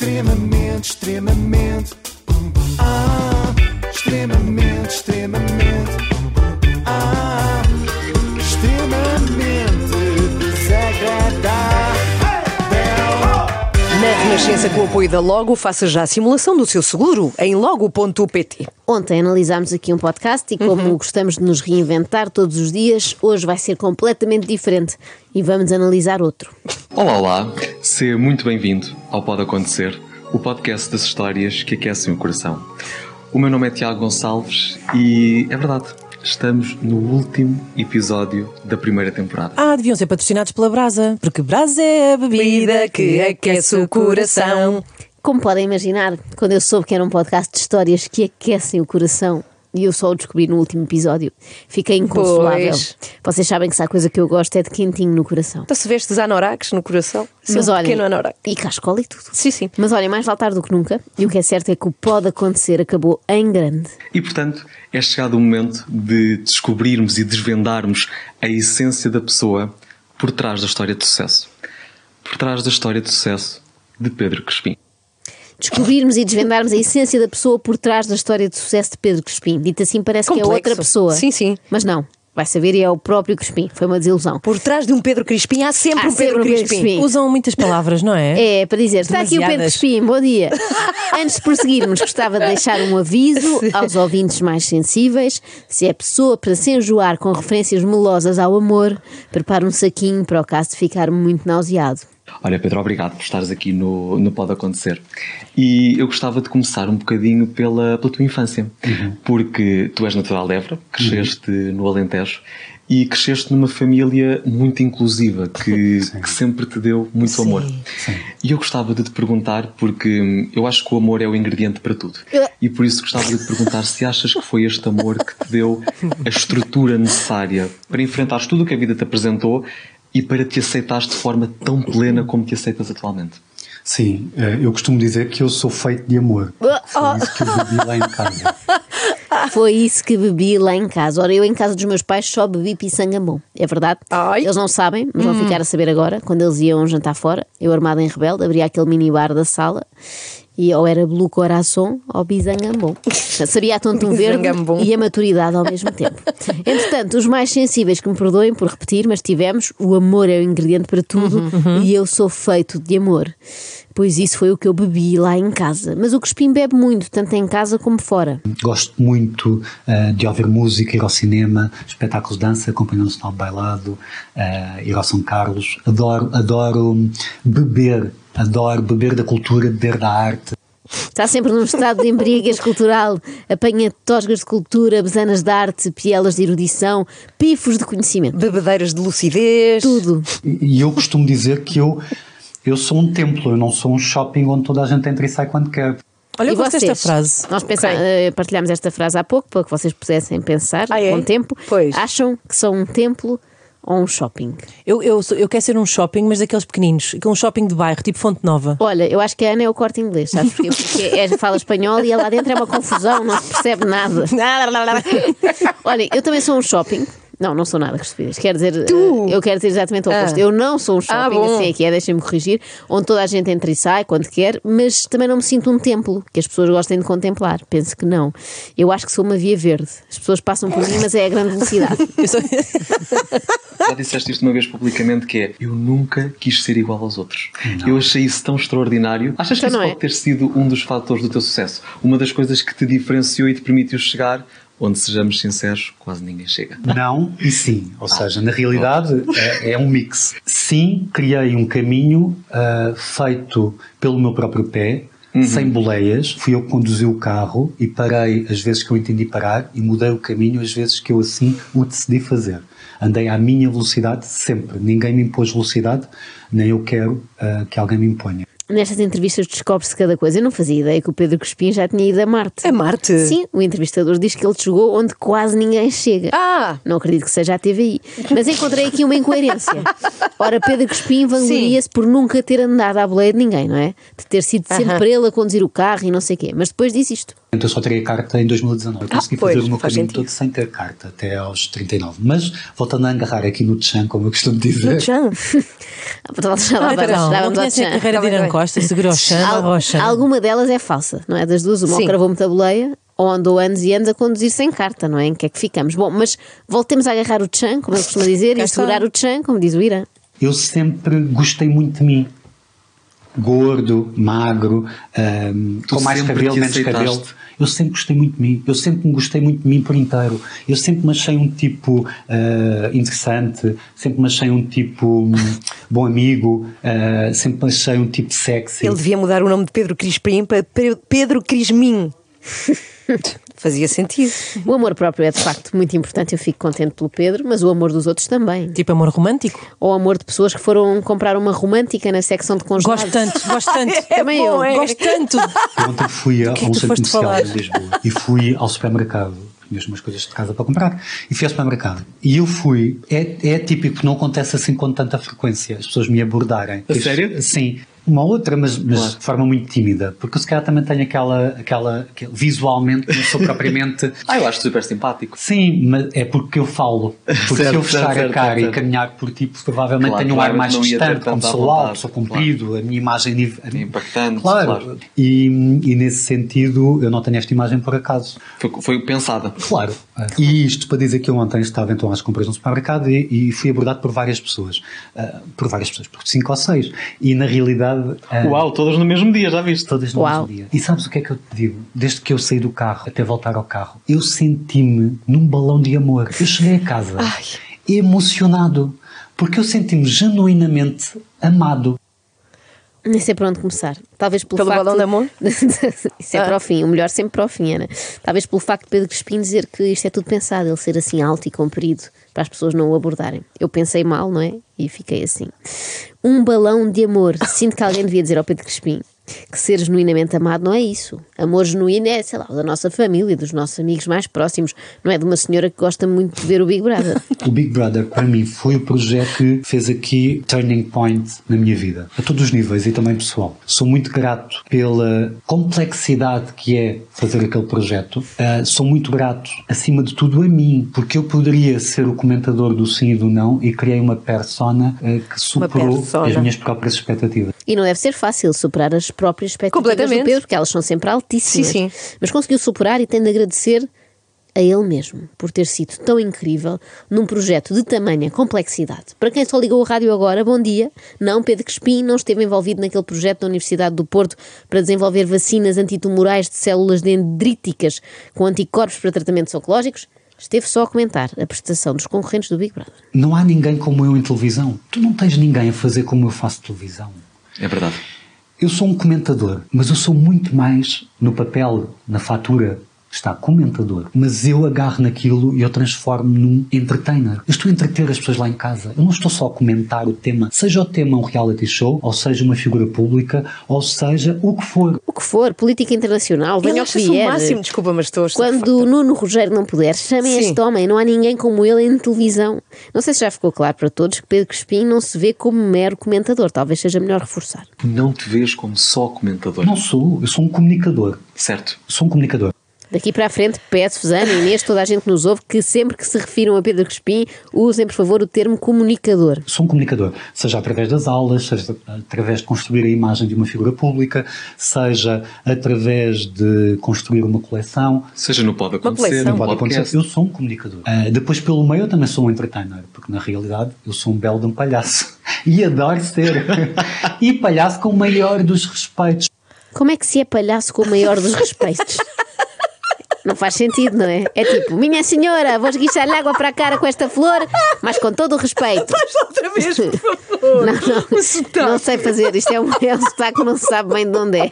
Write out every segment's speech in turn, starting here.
Extremamente, extremamente. Ah, extremamente, extremamente. Ah, extremamente desagradável. Na Renascença, com o apoio da Logo, faça já a simulação do seu seguro em logo.pt. Ontem analisámos aqui um podcast e como gostamos de nos reinventar todos os dias, hoje vai ser completamente diferente e vamos analisar outro. Olá, olá, seja muito bem-vindo ao Pode Acontecer, o podcast das histórias que aquecem o coração. O meu nome é Tiago Gonçalves e é verdade, estamos no último episódio da primeira temporada. Ah, deviam ser patrocinados pela Brasa, porque Brasa é a bebida que aquece o coração. Como podem imaginar, quando eu soube que era um podcast de histórias que aquecem o coração e eu só o descobri no último episódio, fiquei inconsolável. Pois. Vocês sabem que se há coisa que eu gosto é de quentinho no coração. Então se vestes anoraks no coração, sim, Mas um olhem, pequeno anorak. e cascola e tudo. Sim, sim. Mas olha, mais vale tarde do que nunca. E o que é certo é que o pode acontecer acabou em grande. E portanto, é chegado o momento de descobrirmos e desvendarmos a essência da pessoa por trás da história de sucesso. Por trás da história de sucesso de Pedro Crespim. Descobrirmos e desvendarmos a essência da pessoa por trás da história de sucesso de Pedro Crespim. Dito assim, parece que é Complexo. outra pessoa. Sim, sim. Mas não. Vai saber e é o próprio Crespim. Foi uma desilusão. Por trás de um Pedro Crispim há sempre Há um Pedro sempre um Pedro Crispim. Crispim. Usam muitas palavras, não é? É, para dizer, está aqui o Pedro. Crespim, bom dia. Antes de prosseguirmos, gostava de deixar um aviso aos ouvintes mais sensíveis. Se é pessoa para se enjoar com referências melosas ao amor, prepare um saquinho para o caso de ficar muito nauseado. Olha, Pedro, obrigado por estares aqui no, no Pode Acontecer. E eu gostava de começar um bocadinho pela, pela tua infância, porque tu és natural de Évora, cresceste no Alentejo e cresceste numa família muito inclusiva que, que sempre te deu muito amor. E eu gostava de te perguntar, porque eu acho que o amor é o ingrediente para tudo. E por isso gostava de te perguntar se achas que foi este amor que te deu a estrutura necessária para enfrentares tudo o que a vida te apresentou e para te aceitares de forma tão plena como te aceitas atualmente. Sim, eh, eu costumo dizer que eu sou feito de amor. Foi isso que eu bebi lá em casa. Foi isso que bebi lá em casa. Ora, eu em casa dos meus pais só bebi pisangambon. É verdade? Ai. Eles não sabem, mas vão ficar a saber agora. Quando eles iam jantar fora, eu armada em rebelde, abria aquele minibar da sala e ou era Blue Coração ou Bisangambon. Sabia a tonto verde e a maturidade ao mesmo tempo. Entretanto, os mais sensíveis que me perdoem por repetir, mas tivemos o amor é o ingrediente para tudo e eu sou feito de amor. Pois isso foi o que eu bebi lá em casa. Mas o Crespim bebe muito, tanto em casa como fora. Gosto muito eh, de ouvir música, ir ao cinema, espetáculos de dança, Companhia Nacional de Bailado, eh, ir ao São Carlos. Adoro, adoro beber, adoro beber da cultura, beber da arte. Está sempre num estado de embriaguez cultural, apanha tosgas de cultura, besanas de arte, pielas de erudição, pifos de conhecimento. Bebedeiras de lucidez. Tudo. E e eu costumo dizer que eu, eu sou um templo, eu não sou um shopping onde toda a gente entra e sai quando quer. Olha, eu gosto desta frase. Nós pensa- Ok. eh, partilhámos esta frase há pouco para que vocês pudessem pensar Ah, é? com tempo. Pois. Acham que são um templo ou um shopping? Eu, eu, eu quero ser um shopping, mas daqueles pequeninos. Um shopping de bairro, tipo Fonte Nova. Olha, eu acho que a Ana é o corte inglês, sabes porquê? Porque é, fala espanhol e lá dentro é uma confusão, não se percebe nada. Olha, eu também sou um shopping. Não, não sou nada, que estupidez. Quer dizer, eh, eu quero dizer exatamente o oposto. Ah. Eu não sou um shopping, bom. assim é que é, deixem-me corrigir, onde toda a gente entra e sai quando quer, mas também não me sinto um templo que as pessoas gostem de contemplar. Penso que não. Eu acho que sou uma via verde. As pessoas passam por mim, mas é a grande velocidade. Já disseste isto uma vez publicamente que é eu nunca quis ser igual aos outros. Eu achei isso tão extraordinário. Achas que Então isso não é? pode ter sido um dos fatores do teu sucesso? Uma das coisas que te diferenciou e te permitiu chegar onde, sejamos sinceros, quase ninguém chega. Não e sim. Ou seja, na realidade é, é um mix. Sim, criei um caminho ah, feito pelo meu próprio pé, sem boleias. Fui eu que conduzi o carro e parei as vezes que eu entendi parar e mudei o caminho as vezes que eu assim o decidi fazer. Andei à minha velocidade sempre. Ninguém me impôs velocidade, nem eu quero ah, que alguém me imponha. Nestas entrevistas descobre-se cada coisa. Eu não fazia ideia que o Pedro Crespim já tinha ido a Marte. A Marte? Sim, o entrevistador diz que ele chegou onde quase ninguém chega. Ah! Não acredito que seja a TVI. Mas encontrei aqui uma incoerência. Ora, Pedro Crespim vangloria-se por nunca ter andado à boleia de ninguém, não é? De ter sido sempre Aham. ele a conduzir o carro e não sei o quê. Mas depois disse isto. Então eu só tirei a carta em 2019. Eu consegui pois, fazer o meu faz caminho todo sem ter carta, até aos 39. Mas voltando a agarrar aqui no Tchan, como eu costumo dizer. Tchan. Já, já, Ah, então, não ao conhecem a tchan. carreira de Irã bem. encosta, segura o chão, Al- arrocha. alguma delas é falsa, não é? Das duas, uma Sim. ou cravou muita boleia ou andou anos e anos a conduzir sem carta, não é? Em que é que ficamos? Bom, mas voltemos a agarrar o chan, como ele costuma dizer, e segurar o chan, como diz o Irã. Eu sempre gostei muito de mim. Gordo, magro, ahm, Tu com mais cabelo, menos aceitaste. cabelo. Eu sempre gostei muito de mim. Eu sempre me gostei muito de mim por inteiro. Eu sempre me achei um tipo ah, interessante, sempre me achei um tipo hum, bom amigo, ah, sempre me achei um tipo sexy. Ele devia mudar o nome de Pedro Crispim para Pe- Pedro Crismin. Fazia sentido. O amor próprio é de facto muito importante, eu fico contente pelo Pedro, mas o amor dos outros também. Tipo amor romântico. Ou o amor de pessoas que foram comprar uma romântica na secção de congelados. Gosto tanto, gosto tanto. Também eu. é. Gosto tanto. Eu ontem fui a, que é um centro comercial falar? em Lisboa e fui ao supermercado. Tinha as minhas coisas de casa para comprar e fui ao supermercado. E eu fui. É, é típico, não acontece assim com tanta frequência as pessoas me abordarem. A sério? Sim. Uma outra, mas, mas Claro. de forma muito tímida. Porque se calhar também tenho aquela. aquela aquele- visualmente, não sou propriamente. Ah, eu acho super simpático. Sim, mas é porque eu falo. Porque Certo, se eu fechar certo, a cara certo. e caminhar por ti, provavelmente Claro, tenho um ar claro, mais distante, como sou alto, sou comprido, a minha imagem nível- Impactante, Claro. claro. E, e nesse sentido, eu não tenho esta imagem por acaso. Foi, foi pensada. Claro. E isto para dizer que eu ontem estava então às compras no supermercado e, e fui abordado por várias pessoas. Ah, por várias pessoas, por cinco ou seis. E na realidade. Ah, Uau, todas no mesmo dia, já viste? Todas no Uau. mesmo dia. E sabes o que é que eu te digo? Desde que eu saí do carro até voltar ao carro, eu senti-me num balão de amor. Eu cheguei a casa emocionado. Porque eu senti-me genuinamente amado. Nem sei por onde começar. Talvez pelo, Pelo facto... balão de amor? Isso é para o fim, o melhor sempre para o fim, Ana. Talvez pelo facto de Pedro Crespim dizer que isto é tudo pensado, ele ser assim alto e comprido, para as pessoas não o abordarem. Eu pensei mal, não é? E fiquei assim. Um balão de amor. Sinto que alguém devia dizer ao Pedro Crespim que ser genuinamente amado não é isso. Amor genuíno é, sei lá, da nossa família, dos nossos amigos mais próximos. Não é de uma senhora que gosta muito de ver o Big Brother. O Big Brother, para mim, foi o projeto que fez aqui turning point na minha vida, a todos os níveis e também pessoal. Sou muito grato pela complexidade que é fazer aquele projeto. Ah, sou muito grato, acima de tudo, a mim, porque eu poderia ser o comentador do sim e do não e criei uma persona ah, que superou persona. as minhas próprias expectativas. E não deve ser fácil superar as próprias expectativas Completamente. do Pedro, porque elas são sempre altíssimas. Sim, sim. Mas conseguiu superar e tem de agradecer a ele mesmo por ter sido tão incrível num projeto de tamanha complexidade. Para quem só ligou o rádio agora, bom dia. Não, Pedro Crespim não esteve envolvido naquele projeto da Universidade do Porto para desenvolver vacinas antitumorais de células dendríticas com anticorpos para tratamentos oncológicos. Esteve só a comentar a prestação dos concorrentes do Big Brother. Não há ninguém como eu em televisão. Tu não tens ninguém a fazer como eu faço televisão. É verdade. Eu sou um comentador, mas eu sou muito mais no papel, na fatura. Está comentador, mas eu agarro naquilo e eu transformo-me num entertainer. Eu estou a entreter as pessoas lá em casa. Eu não estou só a comentar o tema, seja o tema um reality show, ou seja uma figura pública, ou seja o que for. O que for, política internacional, venha o que o máximo, desculpa, mas estou. Quando o Nuno Rogério não puder, chamem Sim. este homem, não há ninguém como ele em televisão. Não sei se já ficou claro para todos que Pedro Crespim não se vê como mero comentador, talvez seja melhor reforçar. Não te vês como só comentador. Não sou, eu sou um comunicador. Certo. Eu sou um comunicador. Daqui para a frente, peço-vos, Ana, Inês, toda a gente que nos ouve, que sempre que se refiram a Pedro Crespim, usem, por favor, o termo comunicador. Sou um comunicador, seja através das aulas, seja através de construir a imagem de uma figura pública, seja através de construir uma coleção, Seja no Pode Acontecer, coleção. no Pode acontecer. Eu sou um comunicador. Ah, depois, pelo meio, eu também sou um entertainer, porque na realidade eu sou um belo de um palhaço. E adoro ser. e palhaço com o maior dos respeitos. Como é que se é palhaço com o maior dos respeitos? Não faz sentido, não é? É tipo, minha senhora, vou esguichar-lhe água para a cara com esta flor, mas com todo o respeito. outra vez, por favor. Não, não, sotaque. não sei fazer. Isto é um, é um sotaque que não se sabe bem de onde é.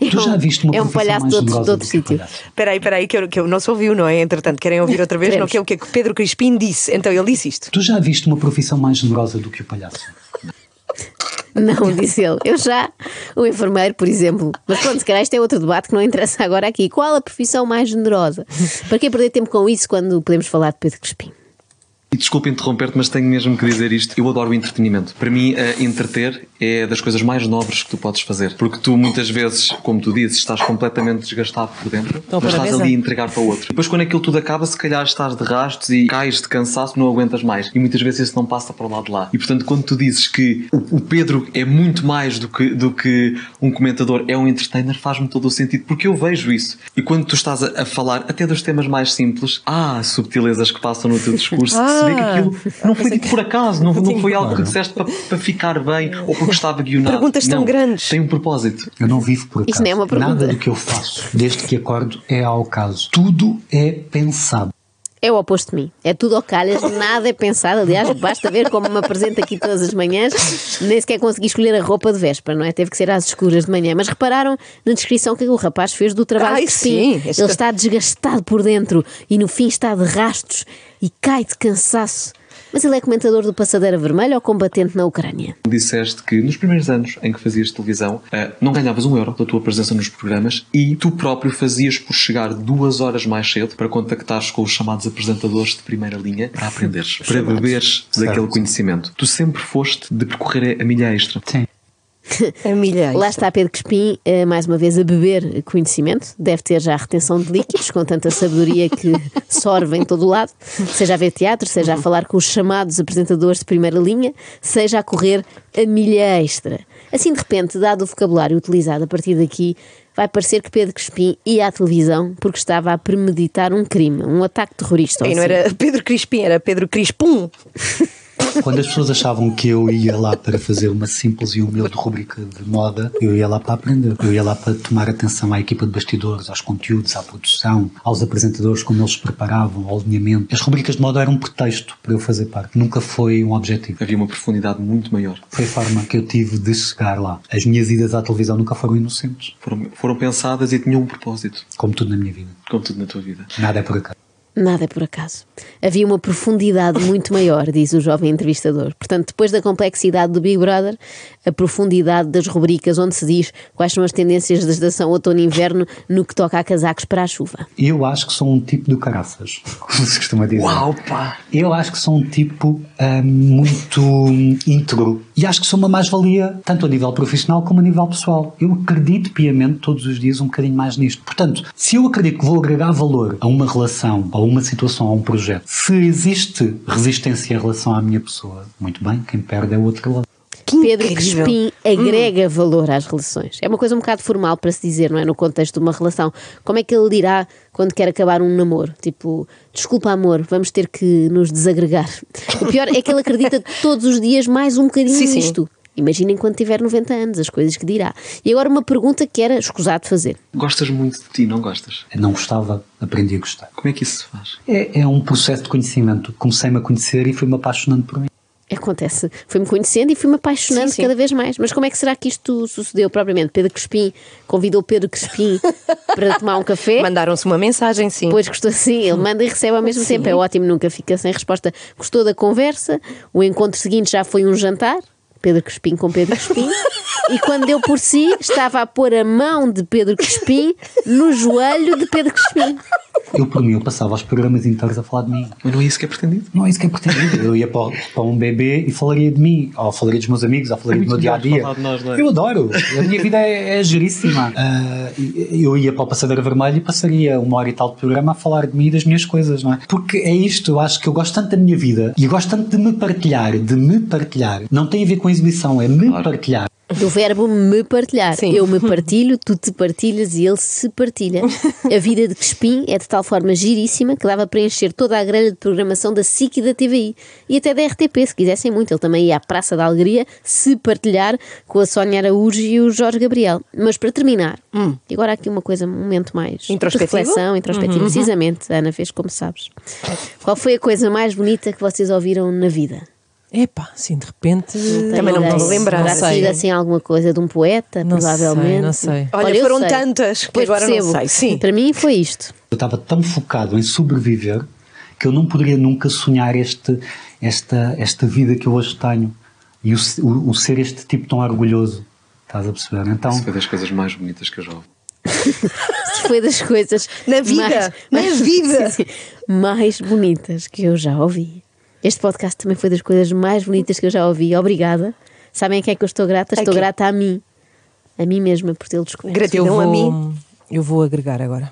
É Tu já um- viste uma É um profissão palhaço mais de outro, de generosa outro do que sítio. palhaço? Espera aí, espera aí, que, eu, que eu não se ouviu, não é? Entretanto, querem ouvir outra vez? Não, Queremos. que é o que é que Pedro Crispim disse. Então ele disse isto. Tu já viste uma profissão mais generosa do que o palhaço? Não, disse ele. Eu já, o enfermeiro, por exemplo. Mas pronto, se calhar isto é outro debate que não interessa agora aqui. Qual a profissão mais generosa? Para que perder tempo com isso quando podemos falar de Pedro Crespim? E desculpa interromper-te, mas tenho mesmo que dizer isto. Eu adoro o entretenimento. Para mim, eh, entreter é das coisas mais nobres que tu podes fazer. Porque tu, muitas vezes, como tu dizes, estás completamente desgastado por dentro, Então, mas a estás ali a entregar para o outro. Depois, quando aquilo tudo acaba, se calhar estás de rastos e cais de cansaço, não aguentas mais. E muitas vezes isso não passa para o lado de lá. E portanto, quando tu dizes que o, o Pedro é muito mais do que, do que um comentador, é um entertainer, faz-me todo o sentido. Porque eu vejo isso. E quando tu estás a, a falar até dos temas mais simples, há subtilezas que passam no teu discurso. que vê que Ah, aquilo não foi dito por acaso, não, não foi algo que disseste para, para ficar bem ou porque estava guionado. Perguntas tão Não, grandes. Tem um propósito. Eu não vivo por Isto acaso. nem é uma pergunta. Nada do que eu faço, desde que acordo, é ao caso. Tudo é pensado. É o oposto de mim. É tudo ao calhas, nada é pensado. Aliás, basta ver como me apresento aqui todas as manhãs. Nem sequer consegui escolher a roupa de véspera, não é? Teve que ser às escuras de manhã. Mas repararam na descrição que o rapaz fez do trabalho Ai, Crespim. sim, esse Ele está desgastado por dentro e no fim está de rastos e cai de cansaço. Mas ele é comentador do Passadeira Vermelha ou combatente na Ucrânia? Disseste que nos primeiros anos em que fazias televisão eh, não ganhavas um euro da tua presença nos programas e tu próprio fazias por chegar duas horas mais cedo para contactares com os chamados apresentadores de primeira linha para aprenderes, para beberes daquele conhecimento. Tu sempre foste de percorrer a milha extra. Sim. A milha. Lá está Pedro Crespim, eh, mais uma vez a beber conhecimento. Deve ter já retenção de líquidos, com tanta sabedoria que sorve em todo o lado. Seja a ver teatro, seja a falar com os chamados apresentadores de primeira linha, seja a correr a milha extra. Assim, de repente, dado o vocabulário utilizado a partir daqui, vai parecer que Pedro Crespim ia à televisão porque estava a premeditar um crime, um ataque terrorista. E não assim. era Pedro Crispim, era Pedro Crispum. Quando as pessoas achavam que eu ia lá para fazer uma simples e humilde rubrica de moda, eu ia lá para aprender. Eu ia lá para tomar atenção à equipa de bastidores, aos conteúdos, à produção, aos apresentadores, como eles preparavam, ao alinhamento. As rubricas de moda eram um pretexto para eu fazer parte. Nunca foi um objetivo. Havia uma profundidade muito maior. Foi a forma que eu tive de chegar lá. As minhas idas à televisão nunca foram inocentes, Foram, foram pensadas e tinham um propósito, como tudo na minha vida. como tudo na tua vida. Nada é por acaso. Nada é por acaso. Havia uma profundidade muito maior, diz o jovem entrevistador. Portanto, depois da complexidade do Big Brother, a profundidade das rubricas onde se diz quais são as tendências da estação outono e inverno no que toca a casacos para a chuva. Eu acho que sou um tipo do caraças, como se costuma dizer. Uau, pá! Eu acho que sou um tipo ah, muito íntegro e acho que sou uma mais-valia, tanto a nível profissional como a nível pessoal. Eu acredito piamente todos os dias um bocadinho mais nisto. Portanto, se eu acredito que vou agregar valor a uma relação, a uma situação, a um projeto, se existe resistência em relação à minha pessoa, muito bem, quem perde é o outro lado. Que Pedro incrível. Crespim agrega valor às relações. É uma coisa um bocado formal para se dizer, não é? No contexto de uma relação. Como é que ele dirá quando quer acabar um namoro? Tipo, desculpa, amor, vamos ter que nos desagregar. O pior é que ele acredita todos os dias mais um bocadinho Sim, sim. nisto. Imaginem quando tiver 90 anos, as coisas que dirá. E agora uma pergunta que era escusado fazer. Gostas muito de ti, não gostas? Eu não gostava, aprendi a gostar. Como é que isso se faz? É, é um processo de conhecimento. Comecei-me a conhecer e fui-me apaixonando por mim. Acontece. Fui-me conhecendo e fui-me apaixonando Sim, sim. cada vez mais. Mas como é que será que isto sucedeu propriamente? Pedro Crespim convidou Pedro Crespim para tomar um café? Mandaram-se uma mensagem, sim. Pois gostou sim, ele manda e recebe ao mesmo Sim. tempo. É ótimo, nunca fica sem resposta. Gostou da conversa, o encontro seguinte já foi um jantar, Pedro Crespim com Pedro Crespim, e quando deu por si, estava a pôr a mão de Pedro Crespim no joelho de Pedro Crespim. Eu, por mim, eu passava os programas inteiros a falar de mim. Mas não é isso que é pretendido? Não é isso que é pretendido. Eu ia para, para um bebê e falaria de mim, ou falaria dos meus amigos, ou falaria É do meu dia a dia. nós, é? Eu adoro. A minha vida é, é giríssima. E- eu ia para o Passadeira Vermelha e passaria uma hora e tal de programa a falar de mim e das minhas coisas, não é? Porque é isto, eu acho que eu gosto tanto da minha vida e eu gosto tanto de me partilhar, de me partilhar. Não tem a ver com exibição, é me Claro. partilhar. Do verbo me partilhar. Sim. Eu me partilho, tu te partilhas e ele se partilha. A vida de Crespim é de tal forma giríssima que dava para encher toda a grelha de programação da SIC e da TVI. E até da RTP, se quisessem muito. Ele também ia à Praça da Alegria se partilhar com a Sónia Araújo e o Jorge Gabriel. Mas para terminar, e agora aqui uma coisa, um momento mais Introspectivo? reflexão, introspectivo. Precisamente, a Ana fez como sabes. Qual foi a coisa mais bonita que vocês ouviram na vida? Epá, assim, de repente. Também não me estou a lembrar. Terá Não sido assim alguma coisa de um poeta, Não provavelmente. sei, não sei. Olha, eu foram sei. tantas que Pois agora não percebo. sei. Sim. Para mim foi isto. Eu estava tão focado em sobreviver que eu não poderia nunca sonhar este, esta, esta vida que eu hoje tenho e o, o- o ser este tipo tão orgulhoso. Estás a perceber? Então, Isso foi das coisas mais bonitas que eu já ouvi. Foi das coisas Na vida, na vida. sim, sim, mais bonitas que eu já ouvi. Este podcast também foi das coisas mais bonitas que eu já ouvi. Obrigada. Sabem a quem é que eu estou grata? Estou grata a mim. A mim mesma por tê-lo descoberto. Eu Gratidão a mim. vou, eu vou agregar agora.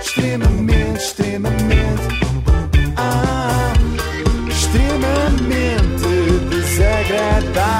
extremamente, extremamente, ah, extremamente desagradável.